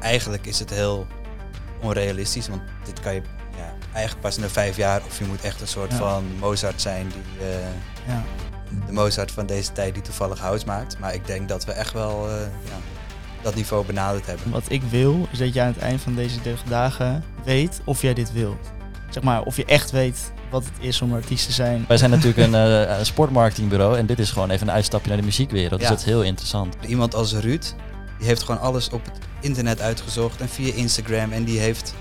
Eigenlijk is het heel onrealistisch, want dit kan je ja, eigenlijk pas na vijf jaar of je moet echt een soort Ja. van Mozart zijn die eh, Ja. de Mozart van deze tijd die toevallig house maakt. Maar ik denk dat we echt wel eh, ja, dat niveau benaderd hebben. Wat ik wil, is dat je aan het eind van deze 30 dagen weet of jij dit wilt. Zeg maar, of je echt weet wat het is om artiest te zijn. Wij zijn natuurlijk een eh, een sportmarketingbureau en dit is gewoon even een uitstapje naar de muziekwereld. Dus dat is heel interessant. Iemand als Ruud, die heeft gewoon alles op het internet uitgezocht en via Instagram. En die heeft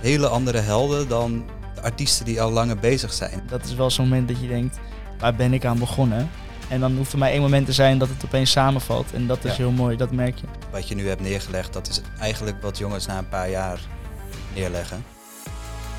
hele andere helden dan de artiesten die al langer bezig zijn. Dat is wel zo'n moment dat je denkt, waar ben ik aan begonnen? En dan hoeft er maar één moment te zijn dat het opeens samenvalt. En dat is Ja. heel mooi, dat merk je. Wat je nu hebt neergelegd, dat is eigenlijk wat jongens na een paar jaar neerleggen.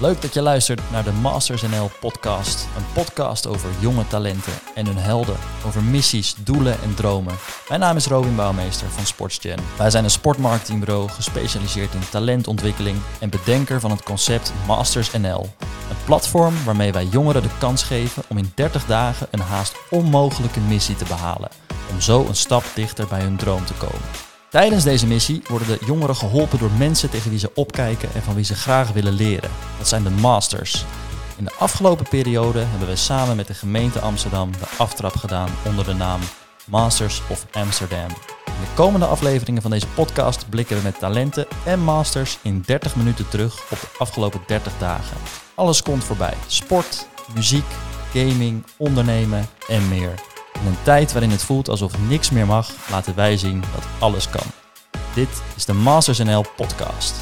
Leuk dat je luistert naar de Masters NL podcast. Een podcast over jonge talenten en hun helden. Over missies, doelen en dromen. Mijn naam is Robin Bouwmeester van SportsGen. Wij zijn een sportmarketingbureau gespecialiseerd in talentontwikkeling en bedenker van het concept Masters NL. Een platform waarmee wij jongeren de kans geven om in 30 dagen een haast onmogelijke missie te behalen. Om zo een stap dichter bij hun droom te komen. Tijdens deze missie worden de jongeren geholpen door mensen tegen wie ze opkijken en van wie ze graag willen leren. Dat zijn de Masters. In de afgelopen periode hebben we samen met de gemeente Amsterdam de aftrap gedaan onder de naam Masters of Amsterdam. In de komende afleveringen van deze podcast blikken we met talenten en masters in 30 minuten terug op de afgelopen 30 dagen. Alles komt voorbij: sport, muziek, gaming, ondernemen en meer. In een tijd waarin het voelt alsof niks meer mag, laten wij zien dat alles kan. Dit is de Masters NL podcast.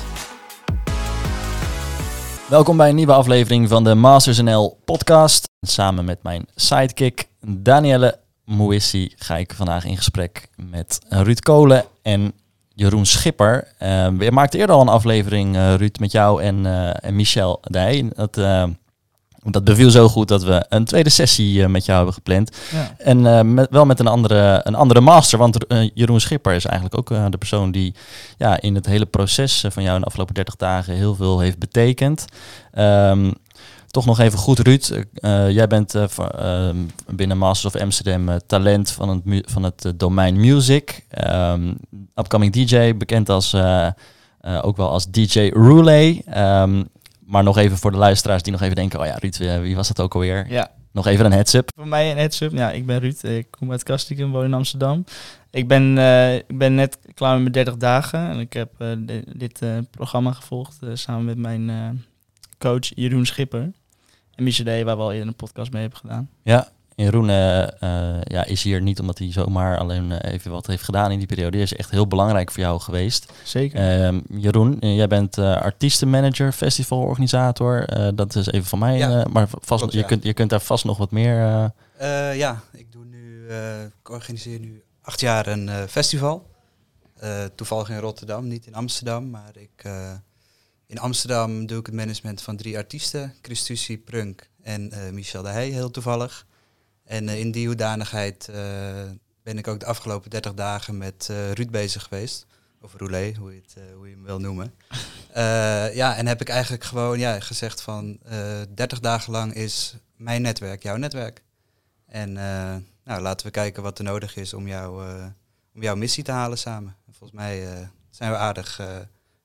Welkom bij een nieuwe aflevering van de Masters NL podcast. Samen met mijn sidekick Danielle Mouissi ga ik vandaag in gesprek met Ruud Kolen en Jeroen Schipper. Eh, we maakten eerder al een aflevering, eh, Ruud, met jou en, eh, Michel Dij. Dat, eh, dat beviel zo goed dat we een tweede sessie eh, met jou hebben gepland. Ja. En eh, met, wel met een andere, een andere master, want eh, Jeroen Schipper is eigenlijk ook de persoon die ja, in het hele proces van jou in de afgelopen 30 dagen heel veel heeft betekend. Ehm, toch nog even goed, Ruud. Jij bent binnen Masters of Amsterdam talent van het, van het domein music. Ehm, upcoming DJ, bekend als, ook wel als DJ Roulé. Ehm, maar nog even voor de luisteraars die nog even denken, oh ja, Ruud, wie, wie was dat ook alweer? ja, Nog even een heads-up. voor mij een heads-up. Ja, ik ben Ruud. Ik kom uit Kastikum, woon in Amsterdam. Ik ben, eh, ik ben net klaar met mijn 30 dagen. En ik heb eh, di- dit eh, programma gevolgd eh, samen met mijn eh, coach Jeroen Schipper. En Michel D, waar we al eerder een podcast mee hebben gedaan. Ja, en Jeroen eh, ja, is hier niet omdat hij zomaar alleen eh, even wat heeft gedaan in die periode. Die is echt heel belangrijk voor jou geweest. Zeker. Ehm, Jeroen, eh, jij bent eh, artiestenmanager, festivalorganisator. Eh, dat is even van mij. Ja, eh, maar vast, klopt, je, ja. kunt, je kunt daar vast nog wat meer... eh, Eh, ja, ik, doe nu, eh, ik organiseer nu acht jaar een eh, festival. Eh, toevallig in Rotterdam, niet in Amsterdam. Maar ik, eh, in Amsterdam doe ik het management van drie artiesten. Christucci, Prunk en eh, Michel de Heij, heel toevallig. En eh, in die hoedanigheid eh, ben ik ook de afgelopen 30 dagen met eh, Ruud bezig geweest. Of Roulé, hoe je, het, hoe je hem wil noemen. Ja, en heb ik eigenlijk gewoon ja, gezegd van eh 30 dagen lang is mijn netwerk jouw netwerk. En nou, laten we kijken wat er nodig is om, jou, om jouw missie te halen samen. En volgens mij zijn we aardig,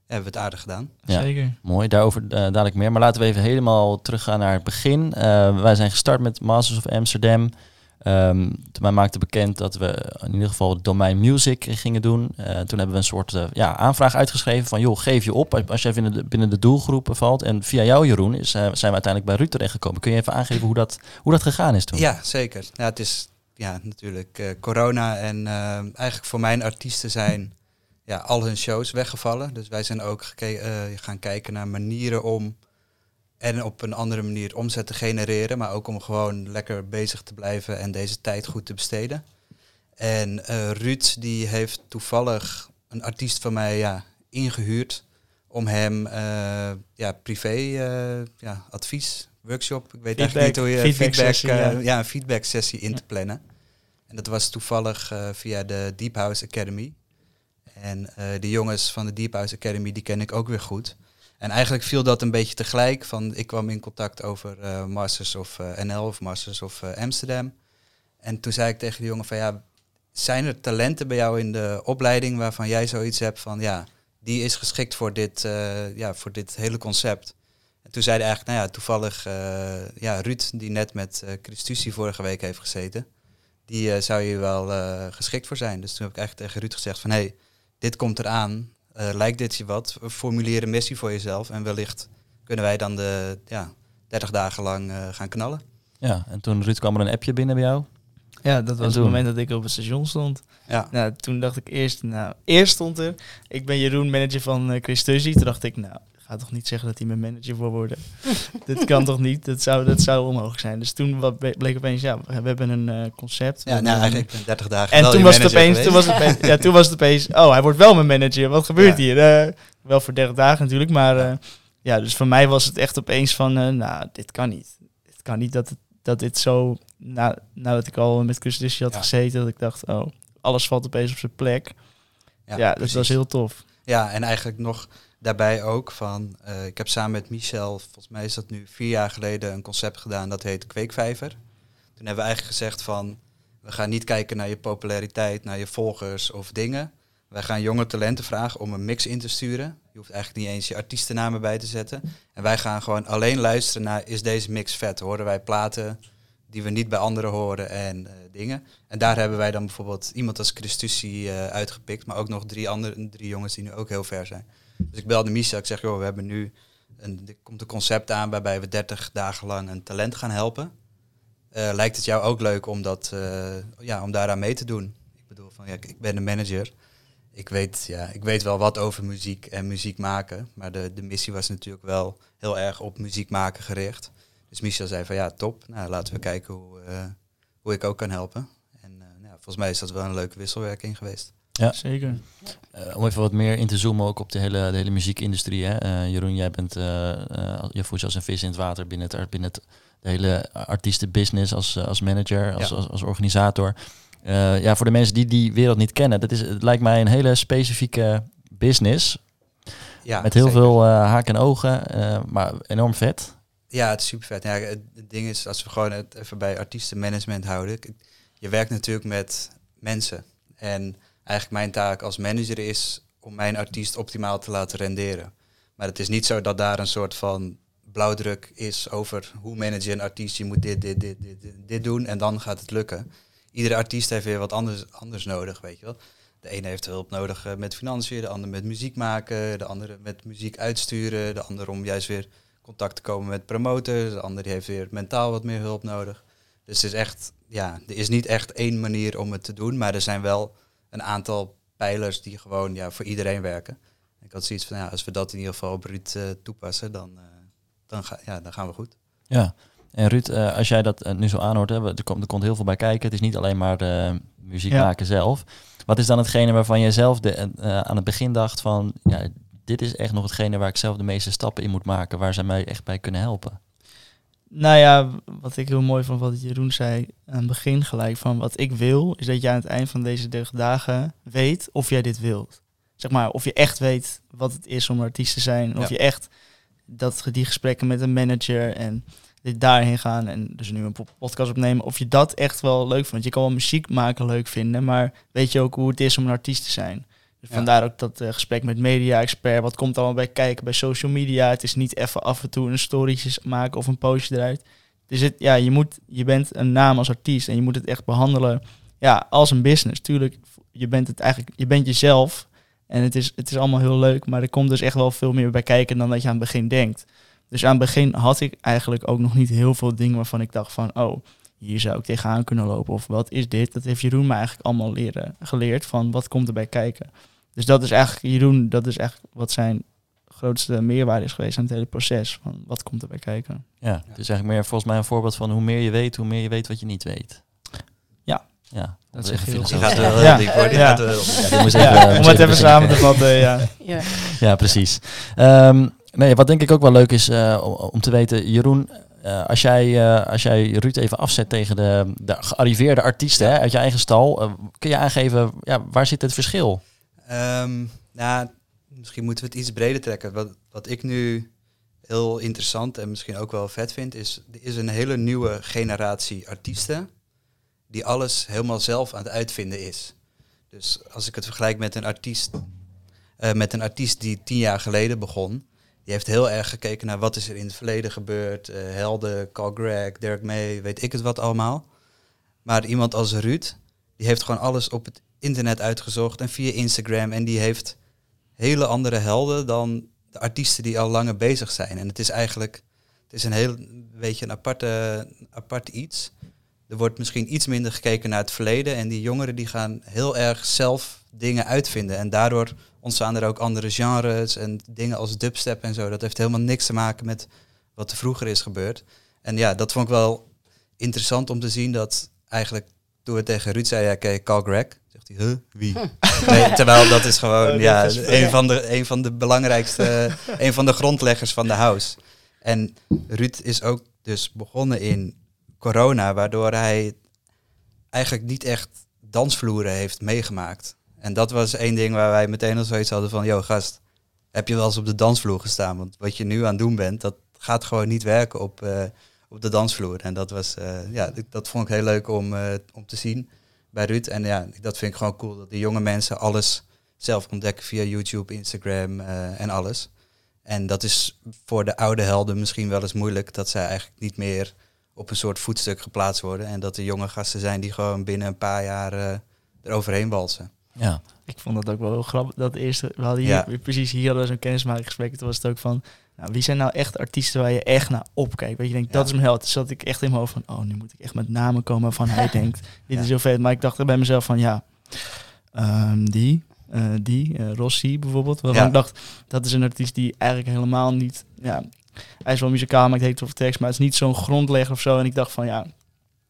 hebben we het aardig gedaan. ja. Zeker. Mooi, daarover eh, dadelijk meer. Maar laten we even helemaal teruggaan naar het begin. Eh, wij zijn gestart met Masters of Amsterdam. Ehm, toen mij maakte bekend dat we in ieder geval het domein music gingen doen. Eh, toen hebben we een soort ja, aanvraag uitgeschreven van... joh, geef je op als jij binnen de, binnen de doelgroepen valt. En via jou, Jeroen, is, zijn we uiteindelijk bij Ruud terechtgekomen. Kun je even aangeven hoe dat, hoe dat gegaan is toen? Ja, zeker. Ja, het is ja, natuurlijk eh, corona en eigenlijk voor mijn artiesten zijn ja, al hun shows weggevallen. Dus wij zijn ook eh, gaan kijken naar manieren om en op een andere manier omzet te genereren, maar ook om gewoon lekker bezig te blijven en deze tijd goed te besteden. En eh, Ruud die heeft toevallig een artiest van mij ja, ingehuurd om hem eh, ja, privé ja, advies, workshop, ik weet Feedback- eigenlijk niet hoe je feedback feedback, sessie, ja. ja, een feedback sessie in Ja. te plannen. En dat was toevallig via de Deep House Academy. En eh de jongens van de Deep House Academy, die ken ik ook weer goed. En eigenlijk viel dat een beetje tegelijk. Van, ik kwam in contact over eh, Masters of eh, NL of Masters of Amsterdam. En toen zei ik tegen de jongen van ja, zijn er talenten bij jou in de opleiding waarvan jij zoiets hebt van ja, die is geschikt voor dit, ja, voor dit hele concept. En toen zeiden eigenlijk, nou ja, toevallig ja, Ruud, die net met uh, vorige week heeft gezeten, die zou hier wel geschikt voor zijn. Dus toen heb ik eigenlijk tegen Ruud gezegd van, hé, hey, dit komt eraan, lijkt dit je wat? Formuleer een missie voor jezelf en wellicht kunnen wij dan de ja, 30 dagen lang gaan knallen. Ja, en toen Ruud kwam er een appje binnen bij jou. Ja, dat was het moment dat ik op het station stond. Ja. Nou, toen dacht ik eerst, nou, eerst stond er, ik ben Jeroen, manager van uh, Chris Tuzzi. Toen dacht ik, nou, ga toch niet zeggen dat hij mijn manager wil worden. Dit kan toch niet? Dat zou, dat zou onmogelijk zijn. Dus toen wat bleek opeens, ja, we hebben een uh, concept. Ja, nou, eigenlijk 30 dagen En toen was, het opeens, toen was het opeens, ja, toen was het opeens, oh, hij wordt wel mijn manager. Wat gebeurt hier? Uh, wel voor 30 dagen natuurlijk, maar ja. ja. dus voor mij was het echt opeens van, nou, dit kan niet. Dit kan niet dat, het, dat dit zo nou, nadat ik al met Christusje had gezeten, dat ik dacht, oh, alles valt opeens op zijn plek. Ja, ja dat was heel tof. Ja, en eigenlijk nog daarbij ook van, uh, ik heb samen met Michel, volgens mij is dat nu vier jaar geleden, een concept gedaan dat heet Kweekvijver. Toen hebben we eigenlijk gezegd van, we gaan niet kijken naar je populariteit, naar je volgers of dingen. Wij gaan jonge talenten vragen om een mix in te sturen. Je hoeft eigenlijk niet eens je artiestennamen bij te zetten. En wij gaan gewoon alleen luisteren naar, is deze mix vet? Horen wij platen die we niet bij anderen horen en uh, dingen. En daar hebben wij dan bijvoorbeeld iemand als Christusi uh, uitgepikt, maar ook nog drie andere drie jongens die nu ook heel ver zijn. Dus ik belde Misha, ik zeg, joh, we hebben nu een, er komt een concept aan waarbij we 30 dagen lang een talent gaan helpen. Uh, lijkt het jou ook leuk om, dat, ja, om daaraan mee te doen? Ik bedoel, van, ja, ik ben de manager. Ik weet, ja, ik weet wel wat over muziek en muziek maken, maar de, de missie was natuurlijk wel heel erg op muziek maken gericht. Dus Michel zei van ja, top. Nou, laten we kijken hoe, uh, hoe ik ook kan helpen. En nou, volgens mij is dat wel een leuke wisselwerking geweest. Ja, zeker. Uh, om even wat meer in te zoomen ook op de hele, de hele muziekindustrie. Hè? Jeroen, jij bent, je voelt je als een vis in het water binnen het, binnen het de hele artiestenbusiness als, als manager, als, als, als, organisator. ja, voor de mensen die die wereld niet kennen, dat is, het lijkt mij een hele specifieke business. Ja, met heel veel haken en ogen, maar enorm vet. Ja, het is super vet. Ja, het, ding is, als we gewoon het even bij artiestenmanagement houden. Je werkt natuurlijk met mensen. En eigenlijk mijn taak als manager is om mijn artiest optimaal te laten renderen. Maar het is niet zo dat daar een soort van blauwdruk is over hoe manage je een artiest. Je moet dit, dit, dit, dit, dit doen en dan gaat het lukken. Iedere artiest heeft weer wat anders, anders nodig, weet je wel. De ene heeft hulp nodig eh, met financiën, de ander met muziek maken, de andere met muziek uitsturen, de ander om juist weer contact te komen met promotors. De andere heeft weer mentaal wat meer hulp nodig. Dus het is echt, ja, er is niet echt één manier om het te doen, maar er zijn wel een aantal pijlers die gewoon ja, voor iedereen werken. Ik had zoiets van, ja, als we dat in ieder geval op Ruud uh, toepassen, dan, uh, dan, ga, ja, dan gaan we goed. Ja, en Ruud, uh, als jij dat nu zo aanhoort, hè, er, komt, er komt heel veel bij kijken. Het is niet alleen maar de muziek maken zelf. Wat is dan hetgene waarvan jij zelf de, aan het begin dacht van, ja, dit is echt nog hetgene waar ik zelf de meeste stappen in moet maken, waar zij mij echt bij kunnen helpen. Nou ja, wat ik heel mooi vond wat Jeroen zei aan het begin gelijk van wat ik wil, is dat je aan het eind van deze 30 dagen weet of jij dit wilt. Zeg maar, of je echt weet wat het is om artiest te zijn. Of je echt dat die gesprekken met een manager en dit daarheen gaan en dus nu een podcast opnemen. Of je dat echt wel leuk vindt. Want je kan wel muziek maken leuk vinden, maar weet je ook hoe het is om een artiest te zijn. Dus vandaar ook dat uh, gesprek met media-expert. Wat komt allemaal bij kijken bij social media? Het is niet even af en toe een storytje maken of een postje eruit. Dus het, ja, je, moet, je bent een naam als artiest en je moet het echt behandelen ja, als een business. Tuurlijk, je bent het eigenlijk, je bent jezelf. En het is, het is allemaal heel leuk, maar er komt dus echt wel veel meer bij kijken dan dat je aan het begin denkt. Dus aan het begin had ik eigenlijk ook nog niet heel veel dingen waarvan ik dacht van, oh, hier zou ik tegenaan kunnen lopen. Of wat is dit? Dat heeft Jeroen me eigenlijk allemaal leren, geleerd van wat komt erbij kijken. Dus dat is eigenlijk, Jeroen, dat is echt wat zijn grootste meerwaarde is geweest aan het hele proces. Van wat komt erbij kijken. Ja, het is eigenlijk meer volgens mij een voorbeeld van hoe meer je weet, hoe meer je weet wat je niet weet. Ja. Ja, dat is echt heel goed. Gaat wel ja. ja. ja. ja. Om het even samen te vatten, ja. ja. ja, precies. Um, nee, wat denk ik ook wel leuk is uh, om te weten, Jeroen, uh, als, jij, uh, als jij Ruud even afzet tegen de, de gearriveerde artiesten hè, uit je eigen stal, uh, kun je aangeven, ja, waar zit het verschil? Nou, misschien moeten we het iets breder trekken. Wat, wat ik nu heel interessant en misschien ook wel vet vind, is is een hele nieuwe generatie artiesten die alles helemaal zelf aan het uitvinden is. Dus als ik het vergelijk met een artiest eh, met een artiest die tien jaar geleden begon. Die heeft heel erg gekeken naar wat is er in het verleden gebeurd. eh, helden, Carl Gregg, Dirk May, weet ik het wat allemaal. Maar iemand als Ruud, die heeft gewoon alles op het internet uitgezocht en via Instagram. En die heeft hele andere helden dan de artiesten die al langer bezig zijn. En het is eigenlijk, het is een heel, weet je, een aparte, apart iets. Er wordt misschien iets minder gekeken naar het verleden. En die jongeren die gaan heel erg zelf dingen uitvinden. En daardoor ontstaan er ook andere genres en dingen als dubstep en zo. Dat heeft helemaal niks te maken met wat er vroeger is gebeurd. En ja, dat vond ik wel interessant om te zien dat eigenlijk toen we tegen Ruud zeiden, ja, Carl Gregg. Huh, wie? Nee, terwijl dat is gewoon Oh, ja, een, van de, een van de belangrijkste, een van de grondleggers van de house. En Ruud is ook dus begonnen in corona, waardoor hij eigenlijk niet echt dansvloeren heeft meegemaakt. En dat was één ding waar wij meteen al zoiets hadden van, yo gast, heb je wel eens op de dansvloer gestaan? Want wat je nu aan het doen bent, dat gaat gewoon niet werken op, eh, op de dansvloer. En dat was, eh, ja, dat- dat vond ik heel leuk om, eh, om te zien bij Ruud. En ja, dat vind ik gewoon cool, dat de jonge mensen alles zelf ontdekken via YouTube, Instagram eh, en alles. En dat is voor de oude helden misschien wel eens moeilijk, dat zij eigenlijk niet meer op een soort voetstuk geplaatst worden. En dat er jonge gasten zijn die gewoon binnen een paar jaar eh eroverheen walsen. Ja, Ik vond dat ook wel heel grappig. Dat eerste, we hadden hier Ja. precies hier hadden we zo'n kennismakingsgesprek. Toen was het ook van, nou, wie zijn nou echt artiesten waar je echt naar opkijkt? Weet je, denkt, Ja. dat is mijn held. Dus zat ik echt in mijn hoofd van, oh, nu moet ik echt met namen komen waarvan hij denkt, dit Ja. is heel vet. Maar ik dacht er bij mezelf van, ja, ehm, die, eh, die, eh, Rossi bijvoorbeeld. Waarvan Ja. ik dacht, dat is een artiest die eigenlijk helemaal niet, ja, hij is wel muzikaal, maar het over tekst, maar het is niet zo'n grondlegger of zo. En ik dacht van, ja,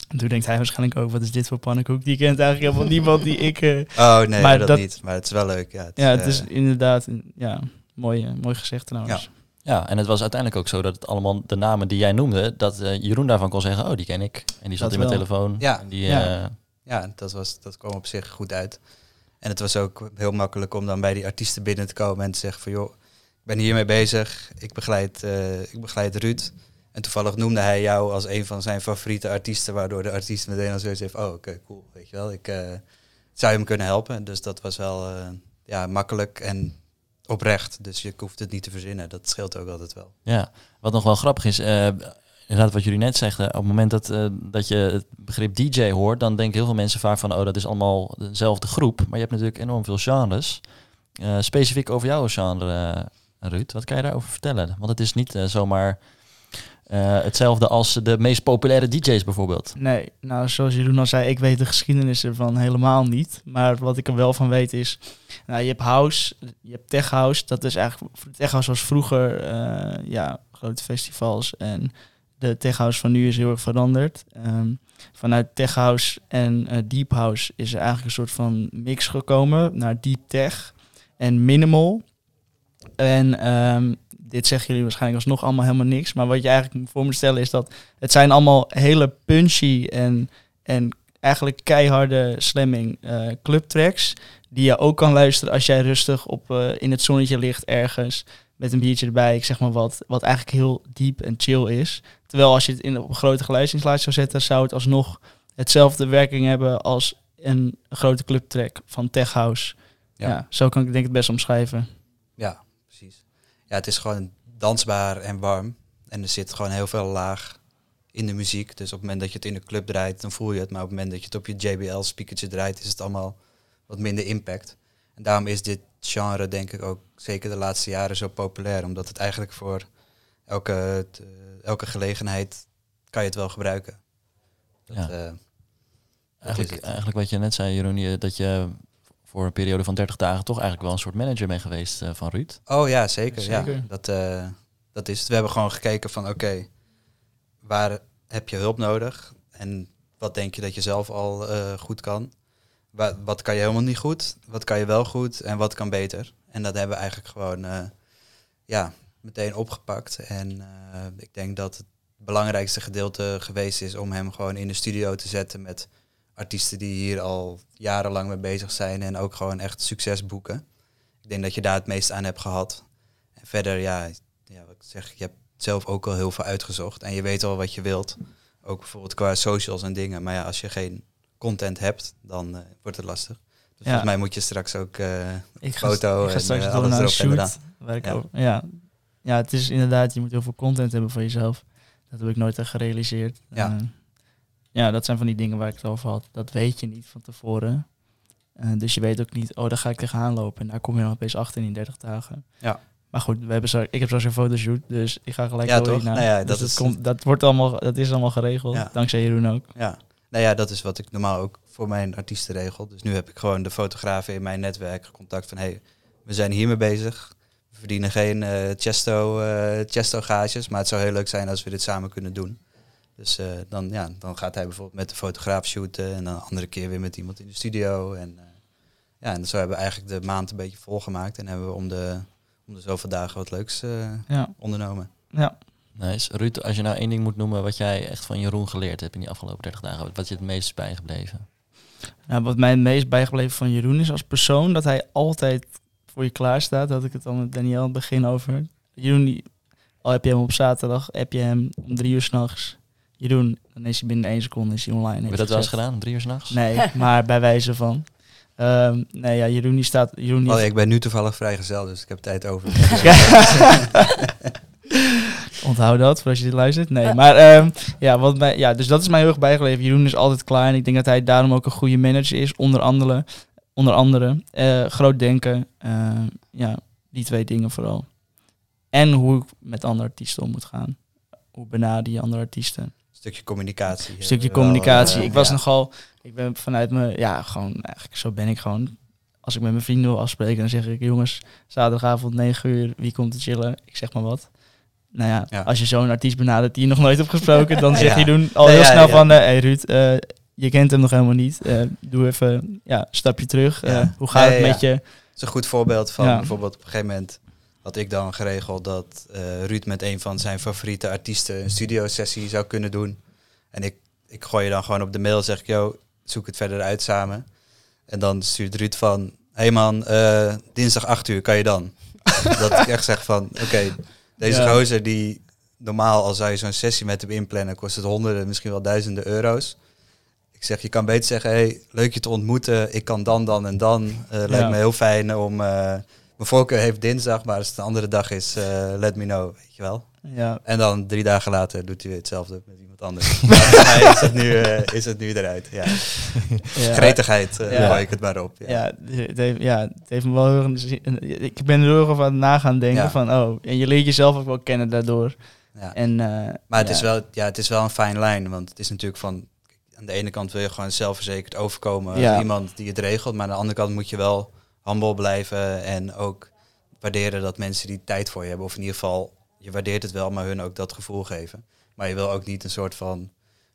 en toen denkt hij waarschijnlijk ook, wat is dit voor pannenkoek? Die kent eigenlijk helemaal niemand die ik... eh, Oh nee, Maar dat, dat- niet. Maar het is wel leuk. Ja, het, ja, het is inderdaad ja, mooi, mooi gezegd trouwens. Ja, en het was uiteindelijk ook zo dat het allemaal de namen die jij noemde, dat eh, Jeroen daarvan kon zeggen, oh, die ken ik. En die zat Dat in mijn wel. telefoon. Ja. En die, Ja. eh, ja, dat, was, dat kwam op zich goed uit. En het was ook heel makkelijk om dan bij die artiesten binnen te komen en te zeggen van joh, ik ben hiermee bezig, ik begeleid, eh, ik begeleid Ruud. En toevallig noemde hij jou als een van zijn favoriete artiesten, waardoor de artiest meteen al zoiets heeft, oh oké, cool, weet je wel, ik eh, zou je hem kunnen helpen. Dus dat was wel eh, ja, makkelijk en oprecht, dus je hoeft het niet te verzinnen, dat scheelt ook altijd wel. ja, wat nog wel grappig is, eh, inderdaad wat jullie net zegden, op het moment dat, eh, dat je het begrip DJ hoort, dan denken heel veel mensen vaak van, oh, dat is allemaal dezelfde groep. Maar je hebt natuurlijk enorm veel genres. Eh, specifiek over jouw genre, Ruud, wat kan je daarover vertellen? Want het is niet zomaar eh, hetzelfde als de meest populaire DJ's bijvoorbeeld. Nee, nou zoals Jeroen al zei, ik weet de geschiedenis ervan helemaal niet. Maar wat ik er wel van weet is, nou, je hebt house, je hebt tech house. Dat is eigenlijk, tech house was vroeger, eh, ja, grote festivals. En de tech house van nu is heel erg veranderd. Ehm, vanuit tech house en eh, deep house is er eigenlijk een soort van mix gekomen naar deep tech en minimal. En ehm, dit zeggen jullie waarschijnlijk alsnog allemaal helemaal niks. Maar wat je eigenlijk voor moet stellen is dat het zijn allemaal hele punchy en, en eigenlijk keiharde slamming eh clubtracks. Die je ook kan luisteren als jij rustig op, eh, in het zonnetje ligt ergens. Met een biertje erbij, ik zeg maar wat. Wat eigenlijk heel diep en chill is. Terwijl als je het in, op een grote geluidsinstallatie zou zetten, zou het alsnog hetzelfde werking hebben als een grote clubtrack van Tech House. Ja. Ja. zo kan ik denk ik het best omschrijven. Ja. Ja, het is gewoon dansbaar en warm. En er zit gewoon heel veel laag in de muziek. Dus op het moment dat je het in de club draait, dan voel je het. Maar op het moment dat je het op je JBL-speakertje draait, is het allemaal wat minder impact. En daarom is dit genre denk ik ook zeker de laatste jaren zo populair. Omdat het eigenlijk voor elke, eh, elke gelegenheid kan je het wel gebruiken. Dat, Ja. eh, Eigenlijk, eigenlijk wat je net zei, Jeroen, je- dat je voor een periode van 30 dagen toch eigenlijk wel een soort manager bent geweest eh, van Ruud. Oh ja, zeker. Zeker. Ja, dat, eh, dat is het. We hebben gewoon gekeken van oké, waar heb je hulp nodig? En wat denk je dat je zelf al eh, goed kan? Wa- wat kan je helemaal niet goed? Wat kan je wel goed? En wat kan beter? En dat hebben we eigenlijk gewoon eh, ja, meteen opgepakt. En eh, ik denk dat het belangrijkste gedeelte geweest is om hem gewoon in de studio te zetten met artiesten die hier al jarenlang mee bezig zijn en ook gewoon echt succes boeken. Ik denk dat je daar het meest aan hebt gehad. En verder, ja, ja wat ik zeg, je hebt zelf ook al heel veel uitgezocht en je weet al wat je wilt. Ook bijvoorbeeld qua socials en dingen. Maar ja, als je geen content hebt, dan eh, wordt het lastig. Dus Volgens mij moet je straks ook uh, ik ga, foto ik ga straks en uh, alles erop shoot, waar ik ja. Ja. ja, het is inderdaad, je moet heel veel content hebben voor jezelf. Dat heb ik nooit echt gerealiseerd. Ja. Ja, dat zijn van die dingen waar ik het over had. Dat weet je niet van tevoren. Uh, dus je weet ook niet, oh, daar ga ik tegenaan lopen. En daar kom je dan opeens achter in 30 dagen. Ja. Maar goed, we hebben zo, ik heb zo'n fotoshoot, dus ik ga gelijk ja, door. Nou ja, dus dat, dat, is, komt, dat, wordt allemaal, dat is allemaal geregeld, Ja. dankzij Jeroen ook. Ja. Nou ja, dat is wat ik normaal ook voor mijn artiesten regel. Dus nu heb ik gewoon de fotografen in mijn netwerk contact van... hey, we zijn hiermee bezig. We verdienen geen uh, chesto, uh, chesto gages, maar het zou heel leuk zijn als we dit samen kunnen doen. Dus uh, dan, ja, dan gaat hij bijvoorbeeld met de fotograaf shooten en dan een andere keer weer met iemand in de studio. En, eh, ja, en zo hebben we eigenlijk de maand een beetje volgemaakt en hebben we om de, om de zoveel dagen wat leuks eh, ja. ondernomen. Ja. Nice. Ruud, als je nou één ding moet noemen wat jij echt van Jeroen geleerd hebt in die afgelopen 30 dagen, wat je het meest is bijgebleven? Nou, wat mij het meest bijgebleven van Jeroen is als persoon, dat hij altijd voor je klaar staat. Had ik het al met Daniel aan het begin over. Jeroen, die, al heb je hem op zaterdag, heb je hem om drie uur s'nachts. Jeroen, dan is hij binnen één seconde is hij online. Heb je dat wel eens gedaan, om drie uur s'nachts? Nee, maar bij wijze van. Um, nee, ja, Jeroen die staat... Jeroen die oh, ik ben nu toevallig vrijgezel, dus ik heb tijd over. Onthoud dat, voor als je dit luistert. Nee, maar um, ja, wat mij, ja, dus dat is mij heel erg bijgebleven. Jeroen is altijd klaar en ik denk dat hij daarom ook een goede manager is. Onder andere, onder andere uh, groot denken. Uh, ja, die twee dingen vooral. En hoe ik met andere artiesten om moet gaan. Hoe benader je andere artiesten. Stukje communicatie. Stukje communicatie. Uh, ik was nogal, ik ben vanuit me, ja, gewoon, eigenlijk zo ben ik gewoon. Als ik met mijn vrienden wil afspreken, dan zeg ik, jongens, zaterdagavond 9 uur, wie komt te chillen? Ik zeg maar wat. Nou ja, ja. als je zo'n artiest benadert die je nog nooit hebt gesproken, dan zeg je doen al heel ja, snel van, uh, hey Ruud, uh, je kent hem nog helemaal niet. Uh, doe even ja, een stapje terug. hoe gaat het met je? Dat is een goed voorbeeld van bijvoorbeeld op een gegeven moment had ik dan geregeld dat uh, Ruud met een van zijn favoriete artiesten een studiosessie zou kunnen doen. En ik, ik gooi je dan gewoon op de mail, zeg ik, yo, zoek het verder uit samen. En dan stuurt Ruud van, hey man, uh, dinsdag 8 uur, kan je dan? dat ik echt zeg van, oké, okay, deze ja. gozer die normaal als zou je zo'n sessie met hem inplannen, kost het honderden, misschien wel duizenden euro's. Ik zeg, je kan beter zeggen, hey, leuk je te ontmoeten, ik kan dan, dan en dan. Uh, lijkt me heel fijn om... Mijn voorkeur heeft dinsdag, maar als het een andere dag is, uh, let me know, weet je wel. Ja. En dan drie dagen later doet hij weer hetzelfde met iemand anders. maar is het nu, uh, is het nu eruit. Ja. ja. Gretigheid uh, ja. ik het maar op. Ja, ja, het, heeft, ja het heeft me wel heel. Ik ben er heel erg aan het nagaan denken van, oh, en je leert jezelf ook wel kennen daardoor. Ja. En, maar het, is wel, ja, het is wel een fijn lijn, want het is natuurlijk van... Aan de ene kant wil je gewoon zelfverzekerd overkomen iemand die het regelt, maar aan de andere kant moet je wel humble blijven en ook waarderen dat mensen die tijd voor je hebben. Of in ieder geval, je waardeert het wel, maar hun ook dat gevoel geven. Maar je wil ook niet een soort van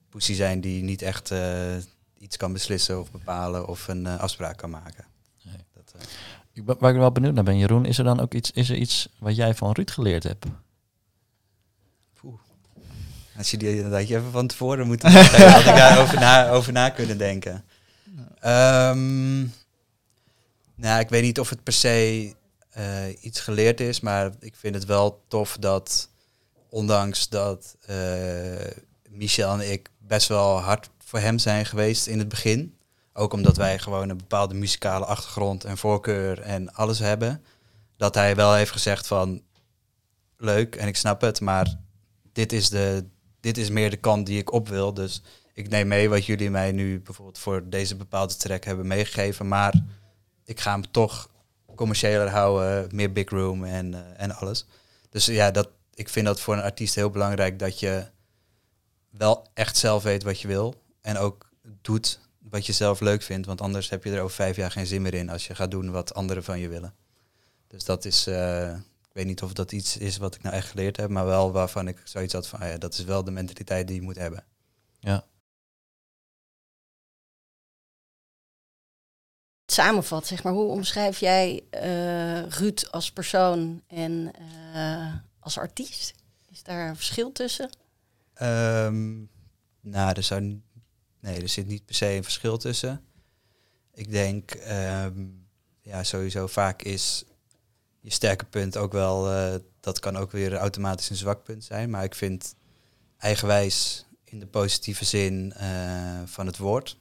poesie zijn die niet echt uh, iets kan beslissen of bepalen of een uh, afspraak kan maken. Nee. Dat, uh... ik ben, waar ik wel benieuwd naar ben, Jeroen, is er dan ook iets, is er iets wat jij van Ruud geleerd hebt? Als je die dat je even van tevoren moet had ik daarover na, over na kunnen denken. Um, nou, ik weet niet of het per se uh, iets geleerd is, maar ik vind het wel tof dat, ondanks dat uh, Michel en ik best wel hard voor hem zijn geweest in het begin, ook omdat wij gewoon een bepaalde muzikale achtergrond en voorkeur en alles hebben, dat hij wel heeft gezegd van, leuk en ik snap het, maar dit is, de, dit is meer de kant die ik op wil, dus ik neem mee wat jullie mij nu bijvoorbeeld voor deze bepaalde track hebben meegegeven, maar ik ga hem toch commerciëler houden, meer big room en, uh, en alles. Dus ja, dat, ik vind dat voor een artiest heel belangrijk dat je wel echt zelf weet wat je wil. En ook doet wat je zelf leuk vindt. Want anders heb je er over vijf jaar geen zin meer in als je gaat doen wat anderen van je willen. Dus dat is, uh, ik weet niet of dat iets is wat ik nou echt geleerd heb, maar wel waarvan ik zoiets had van, ah ja, dat is wel de mentaliteit die je moet hebben. Ja. Samenvat, zeg maar, hoe omschrijf jij uh, Ruud als persoon en uh, als artiest? Is daar een verschil tussen? Um, nou, er, zou, nee, er zit niet per se een verschil tussen. Ik denk, um, ja, sowieso vaak is je sterke punt ook wel, uh, dat kan ook weer automatisch een zwak punt zijn. Maar ik vind eigenwijs in de positieve zin van het woord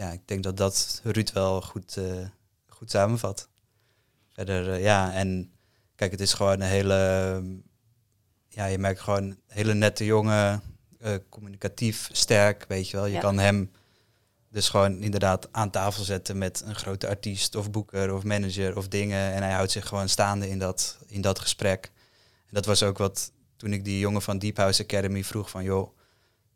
ja, ik denk dat dat Ruud wel goed, eh, goed samenvat. Verder, eh, ja, en kijk, het is gewoon een hele, ja, je merkt gewoon een hele nette jongen, eh, communicatief, sterk, weet je wel. Je Ja. kan hem dus gewoon inderdaad aan tafel zetten met een grote artiest of boeker of manager of dingen. En hij houdt zich gewoon staande in dat, in dat gesprek. En dat was ook wat toen ik die jongen van Deep House Academy vroeg van, joh,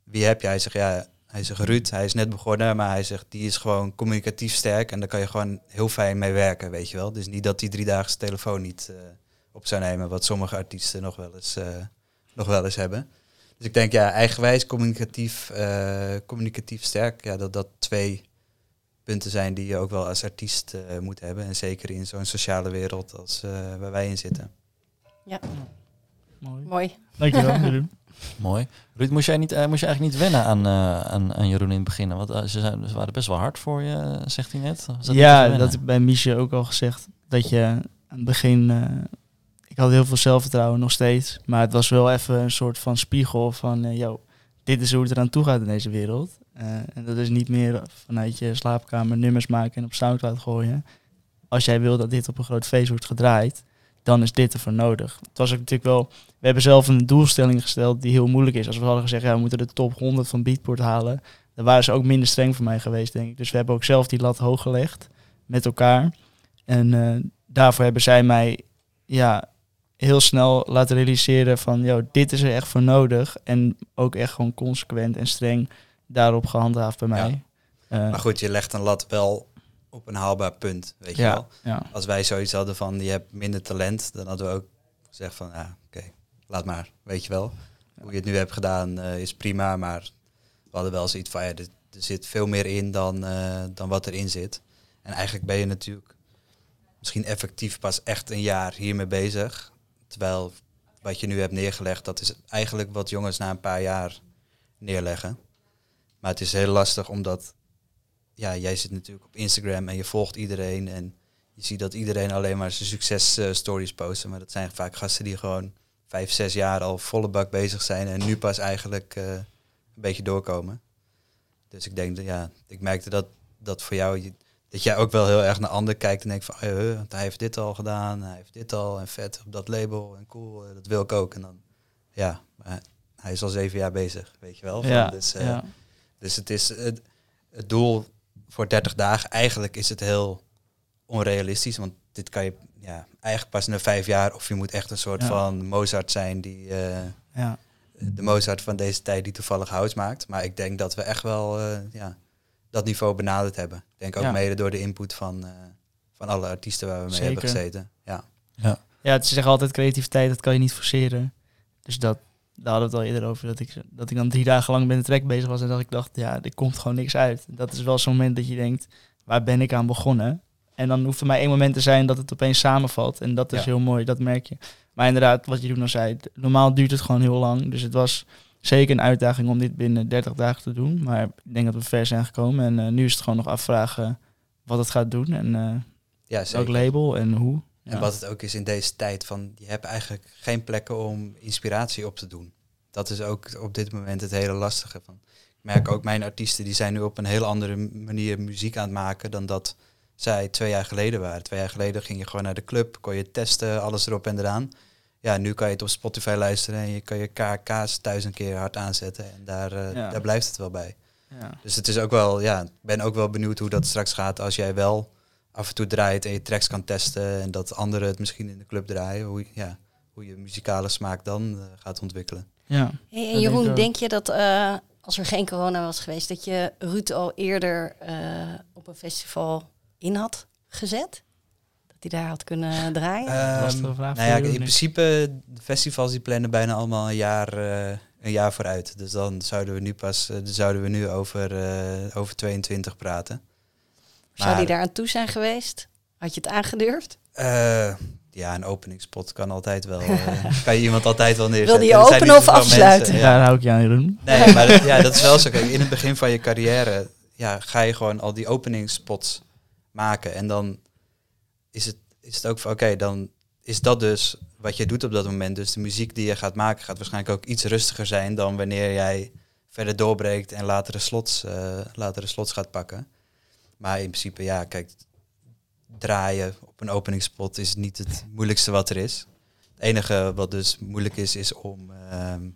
wie heb jij? Hij zegt, ja, hij zegt Ruud, hij is net begonnen, maar hij zegt, die is gewoon communicatief sterk en daar kan je gewoon heel fijn mee werken, weet je wel. Dus niet dat hij drie dagen zijn telefoon niet eh, op zou nemen, wat sommige artiesten nog wel eens, eh, nog wel eens hebben. Dus ik denk, ja, eigenwijs, communicatief, eh, communicatief sterk, ja, dat dat twee punten zijn die je ook wel als artiest eh, moet hebben. En zeker in zo'n sociale wereld als eh, waar wij in zitten. Mooi. Mooi. Dankjewel, Jeroen. Mooi. Ruud, moest jij, niet, eh, moest je eigenlijk niet wennen aan, eh, aan, aan Jeroen in het begin? Want eh, ze, zijn, ze waren best wel hard voor je, zegt hij net. Dat ja, dat heb ik bij Miesje ook al gezegd. Dat je aan het begin... ik had heel veel zelfvertrouwen nog steeds. Maar het was wel even een soort van spiegel van... yo, dit is hoe het eraan toe gaat in deze wereld. En dat is niet meer vanuit je slaapkamer nummers maken en op Soundcloud gooien. Als jij wil dat dit op een groot feest wordt gedraaid, dan is dit ervoor nodig. Het was ook natuurlijk wel... We hebben zelf een doelstelling gesteld die heel moeilijk is. Als we hadden gezegd, ja, we moeten de top 100 van Beatport halen... dan waren ze ook minder streng voor mij geweest, denk ik. Dus we hebben ook zelf die lat hoog gelegd met elkaar. En eh, daarvoor hebben zij mij ja, heel snel laten realiseren van, joh, dit is er echt voor nodig. En ook echt gewoon consequent en streng daarop gehandhaafd bij mij. Eh, Maar goed, je legt een lat wel op een haalbaar punt, weet je ja, wel. ja, Als wij zoiets hadden van, je hebt minder talent, dan hadden we ook gezegd van, ja, oké, laat maar, weet je wel. Hoe je het nu hebt gedaan eh, is prima, maar we hadden wel zoiets van, ja, er, er zit veel meer in dan, eh, dan wat erin zit. En eigenlijk ben je natuurlijk misschien effectief pas echt een jaar hiermee bezig. Terwijl wat je nu hebt neergelegd, dat is eigenlijk wat jongens na een paar jaar neerleggen. Maar het is heel lastig omdat, ja, jij zit natuurlijk op Instagram en je volgt iedereen en je ziet dat iedereen alleen maar zijn successtories posten. Maar dat zijn vaak gasten die gewoon vijf, zes jaar al volle bak bezig zijn en nu pas eigenlijk eh, een beetje doorkomen. Dus ik denk, dat, ja, ik merkte dat, dat voor jou, dat jij ook wel heel erg naar anderen kijkt en denkt van, eh, eh, want hij heeft dit al gedaan, hij heeft dit al en vet op dat label en cool, eh, dat wil ik ook. En dan, ja, maar hij is al zeven jaar bezig, weet je wel. Van, ja, dus, eh, ja. dus het is het, het doel voor 30 dagen. Eigenlijk is het heel onrealistisch, want dit kan je ja, eigenlijk pas na vijf jaar. Of je moet echt een soort Ja. van Mozart zijn die eh, ja. de Mozart van deze tijd die toevallig hout maakt. Maar ik denk dat we echt wel eh, ja, dat niveau benaderd hebben. Ik denk ook Ja. mede door de input van, eh, van alle artiesten waar we mee hebben gezeten. Ja. Ja, het is zeggen altijd creativiteit, dat kan je niet forceren. Dus dat, daar hadden we het al eerder over, dat ik, dat ik dan drie dagen lang met de track bezig was en dat ik dacht, ja, er komt gewoon niks uit. Dat is wel zo'n moment dat je denkt, waar ben ik aan begonnen? En dan hoeft er maar één moment te zijn dat het opeens samenvalt. En dat is Ja. heel mooi, dat merk je. Maar inderdaad, wat je toen al zei, normaal duurt het gewoon heel lang. Dus het was zeker een uitdaging om dit binnen 30 dagen te doen. Maar ik denk dat we ver zijn gekomen. En eh, nu is het gewoon nog afvragen wat het gaat doen en eh Ja, welk label en hoe. En wat het ook is in deze tijd, van je hebt eigenlijk geen plekken om inspiratie op te doen. Dat is ook op dit moment het hele lastige. Van. Ik merk ook mijn artiesten, die zijn nu op een heel andere manier muziek aan het maken dan dat zij twee jaar geleden waren. Twee jaar geleden ging je gewoon naar de club, kon je testen, alles erop en eraan. Ja, nu kan je het op Spotify luisteren en je kan je KK's thuis een keer hard aanzetten. En daar, eh, Ja. daar blijft het wel bij. Ja. Dus het is ook wel, ja, ik ben ook wel benieuwd hoe dat straks gaat als jij wel af en toe draait en je tracks kan testen en dat anderen het misschien in de club draaien. Hoe, ja, hoe je muzikale smaak dan eh, gaat ontwikkelen. ja. Hey, en Jeroen, denk je dat eh, als er geen corona was geweest, dat je Ruud al eerder eh, op een festival in had gezet? Dat hij daar had kunnen draaien? Ehm, vraag nou ja, in principe, de festivals die plannen bijna allemaal een jaar, eh, een jaar vooruit. Dus dan zouden we nu pas, zouden we nu over, eh, over 22 praten. Zou die maar- daar aan toe zijn geweest? Had je het aangedurfd? Eh, ja, een openingspot kan altijd wel. eh, kan je iemand altijd wel neerzetten. Wil die openen niet of afsluiten? mensen, ja. Daar hou ik je aan, Jeroen. Nee, maar dat, ja, dat is wel zo. Kijk, in het begin van je carrière ja, ga je gewoon al die openingspots maken. En dan is het, is het ook van, oké, dan is dat dus wat je doet op dat moment. Dus de muziek die je gaat maken gaat waarschijnlijk ook iets rustiger zijn dan wanneer jij verder doorbreekt en latere slots, eh, latere slots gaat pakken. Maar in principe, ja, kijk, draaien op een openingsspot is niet het moeilijkste wat er is. Het enige wat dus moeilijk is, is om ehm,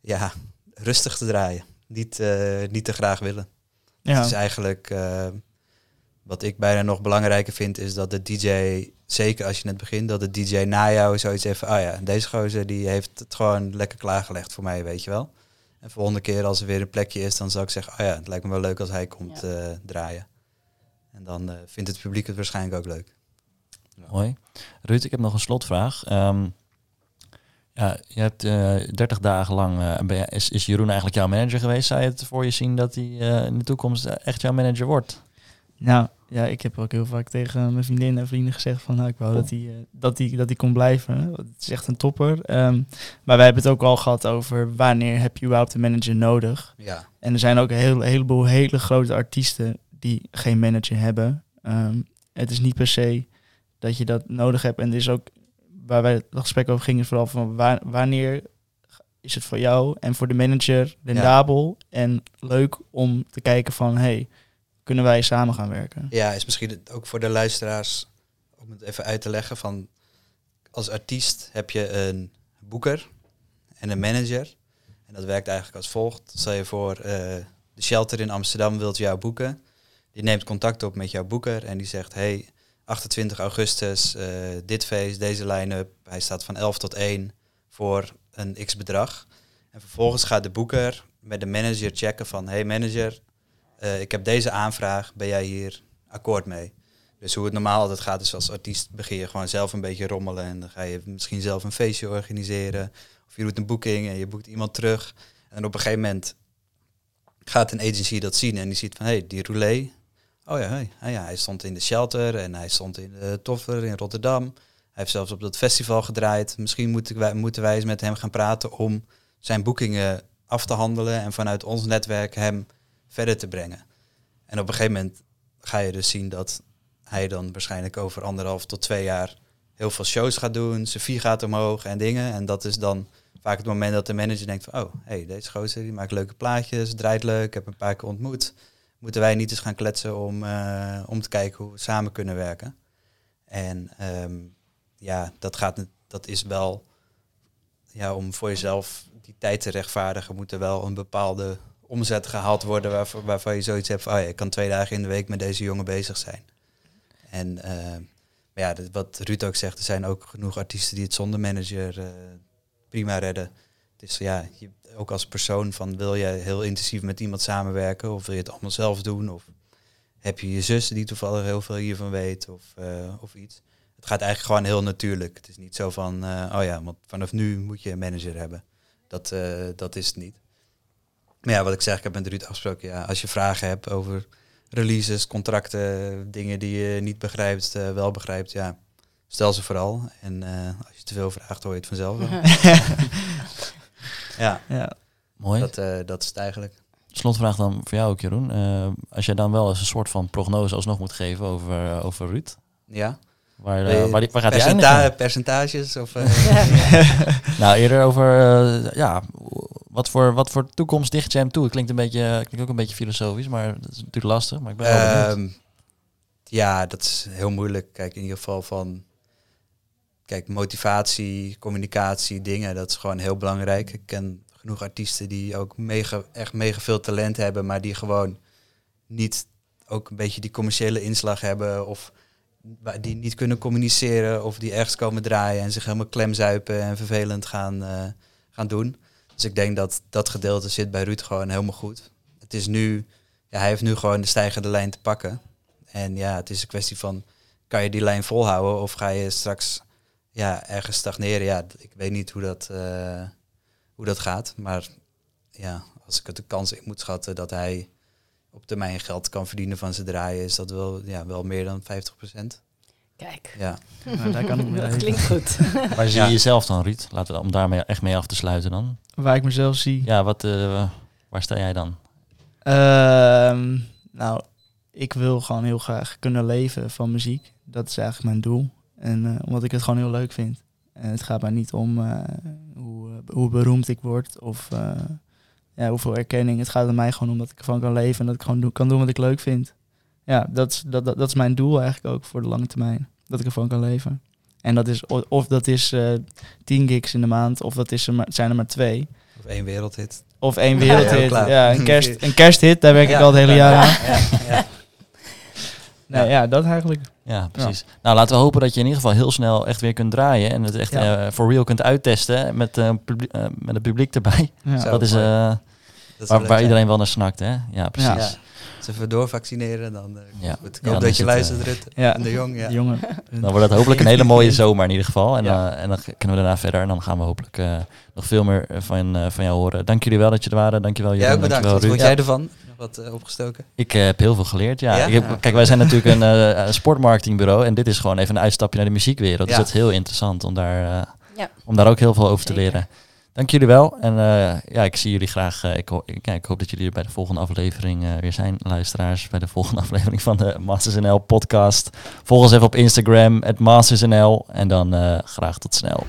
ja, rustig te draaien. Niet, eh, niet te graag willen. Ja. Het is eigenlijk, eh, wat ik bijna nog belangrijker vind, is dat de DJ, zeker als je net begint, dat de DJ na jou zoiets even, ah ja, deze gozer die heeft het gewoon lekker klaargelegd voor mij, weet je wel. En volgende keer als er weer een plekje is, dan zal ik zeggen, ah ja, het lijkt me wel leuk als hij komt eh, draaien. En dan eh, vindt het publiek het waarschijnlijk ook leuk. Mooi. Ruud, ik heb nog een slotvraag. Ehm, ja, je hebt eh 30 dagen lang, eh, is, is Jeroen eigenlijk jouw manager geweest? Zou je het voor je zien dat hij eh, in de toekomst echt jouw manager wordt? Nou, ja, ik heb ook heel vaak tegen mijn vriendinnen en vrienden gezegd van, nou, ik wou dat hij, eh, dat hij, dat hij kon blijven. Het is echt een topper. Ehm, maar wij hebben het ook al gehad over wanneer heb je überhaupt een manager nodig. Ja, En er zijn ook een heel, heleboel hele grote artiesten die geen manager hebben. Ehm, het is niet per se dat je dat nodig hebt. En er is ook, waar wij het gesprek over gingen, is vooral van wa- wanneer is het voor jou en voor de manager rendabel en leuk om te kijken van, hey, kunnen wij samen gaan werken? ja, is misschien ook voor de luisteraars, om het even uit te leggen, van als artiest heb je een boeker en een manager. En dat werkt eigenlijk als volgt. Stel je voor, eh, de shelter in Amsterdam wilt jou boeken. Die neemt contact op met jouw boeker en die zegt, hey, 28 augustus, eh, dit feest, deze line-up. Hij staat van 11 tot 1 voor een x bedrag. En vervolgens gaat de boeker met de manager checken van, hey manager, eh, ik heb deze aanvraag, ben jij hier akkoord mee? Dus hoe het normaal altijd gaat is als artiest begin je gewoon zelf een beetje rommelen en dan ga je misschien zelf een feestje organiseren. Of je doet een boeking en je boekt iemand terug. En op een gegeven moment gaat een agency dat zien en die ziet van hé, hey, die roulé. Oh ja, hey, ah ja, hij stond in de shelter en hij stond in de Toffer in Rotterdam. Hij heeft zelfs op dat festival gedraaid. Misschien moeten wij, moeten wij eens met hem gaan praten om zijn boekingen af te handelen en vanuit ons netwerk hem verder te brengen. En op een gegeven moment ga je dus zien dat hij dan waarschijnlijk over anderhalf tot twee jaar heel veel shows gaat doen, zijn gaat omhoog en dingen. En dat is dan vaak het moment dat de manager denkt van, oh, hey, deze gozer die maakt leuke plaatjes, draait leuk, heb een paar keer ontmoet. Moeten wij niet eens gaan kletsen om, eh, om te kijken hoe we samen kunnen werken. En ehm, ja, dat, gaat, dat is wel, ja, om voor jezelf die tijd te rechtvaardigen, moet er wel een bepaalde omzet gehaald worden waarvan, waarvan je zoiets hebt van, oh ja, ik kan twee dagen in de week met deze jongen bezig zijn. En eh, ja, wat Ruud ook zegt, er zijn ook genoeg artiesten die het zonder manager eh, prima redden. Dus ja, je, ook als persoon van wil je heel intensief met iemand samenwerken of wil je het allemaal zelf doen? Of heb je je zus die toevallig heel veel hiervan weet of, eh, of iets? Het gaat eigenlijk gewoon heel natuurlijk. Het is niet zo van, oh ja, want vanaf nu moet je een manager hebben. Dat, dat is het niet. Maar ja, wat ik zeg, ik heb met Ruud afgesproken, ja, als je vragen hebt over releases, contracten, dingen die je niet begrijpt, eh, wel begrijpt, ja, stel ze vooral. En eh, als je te veel vraagt, hoor je het vanzelf wel. ja, Ja. Mooi. dat, eh, dat is het eigenlijk. Slotvraag dan voor jou ook, Jeroen. Eh, als jij dan wel eens een soort van prognose alsnog moet geven over, over Ruud. Ja. Waar, eh, waar, die- waar gaat hij eindigen? percentages? Of, eh, Nou, eerder over, ja, wat voor, wat voor toekomst dicht je hem toe? Het klinkt, een beetje, klinkt ook een beetje filosofisch, maar dat is natuurlijk lastig. Maar ik ben. Ehm, ja, dat is heel moeilijk. Kijk, in ieder geval van... Kijk, motivatie, communicatie, dingen, dat is gewoon heel belangrijk. Ik ken genoeg artiesten die ook mega, echt mega veel talent hebben, maar die gewoon niet ook een beetje die commerciële inslag hebben of die niet kunnen communiceren of die ergens komen draaien en zich helemaal klemzuipen en vervelend gaan, eh, gaan doen. Dus ik denk dat dat gedeelte zit bij Ruud gewoon helemaal goed. Het is nu, ja, hij heeft nu gewoon de stijgende lijn te pakken. En ja, het is een kwestie van, kan je die lijn volhouden of ga je straks ja, ergens stagneren? Ja, ik weet niet hoe dat, eh, hoe dat gaat. Maar ja, als ik het de kans in moet schatten dat hij op termijn geld kan verdienen van zijn draaien, is dat wel, ja, wel meer dan 50%. Kijk, Ja. Nou, daar kan ik dat klinkt goed. Waar zie ja. je jezelf dan, Ruud? Laten we om daarmee echt mee af te sluiten dan. Waar ik mezelf zie. Ja, wat, eh, waar sta jij dan? Ehm, nou, ik wil gewoon heel graag kunnen leven van muziek. Dat is eigenlijk mijn doel. En eh, omdat ik het gewoon heel leuk vind. En het gaat mij niet om eh, hoe, hoe beroemd ik word of eh, ja, hoeveel erkenning. Het gaat er mij gewoon om dat ik ervan kan leven en dat ik gewoon kan doen wat ik leuk vind. Ja, dat, is- dat, dat, dat is mijn doel eigenlijk ook voor de lange termijn. Dat ik ervan kan leven. En dat is, of dat is eh 10 gigs in de maand, of dat is er maar, zijn er maar twee. Of één wereldhit. Of één wereldhit. ja. Ja, een, kerst, een kersthit, daar werk ik al het hele jaar aan. Ja, ja. Nee, ja, dat eigenlijk. Ja, precies. Nou, laten we hopen dat je in ieder geval heel snel echt weer kunt draaien. En het echt Ja. eh, voor real kunt uittesten met, eh, eh, met het publiek erbij. Dat is mooi. eh, Dat is waar, waar iedereen wel naar snakt, hè? Ja, precies. Ja. Ja. Als we even doorvaccineren, dan eh, Ja. goed. Ik Ja, hoop dan dat je luistert, eh, Rutte Ja. en de Jong. Ja. Jongen. Dan wordt het hopelijk een hele mooie zomer in ieder geval. En, Ja. eh, en dan kunnen we daarna verder. En dan gaan we hopelijk eh, nog veel meer van, eh, van jou horen. Dank jullie wel dat je er waren. Dankjewel Jij Jeroen. ook bedankt. Dankjewel Wat vond jij ervan? Wat eh, opgestoken? Ik eh, heb heel veel geleerd, ja. Ja? Ik heb, Ja. Kijk, wij zijn natuurlijk een, eh, sportmarketingbureau. En dit is gewoon even een uitstapje naar de muziekwereld. Dus Ja. dat is heel interessant om daar, eh, Ja. om daar ook heel veel over te leren. Dank jullie wel. En eh, ja, ik zie jullie graag. eh, ik, ik, hoop dat jullie er bij de volgende aflevering eh, weer zijn, luisteraars. Bij de volgende aflevering van de Masters NL podcast. Volg ons even op Instagram, het Masters NL. En dan graag tot snel.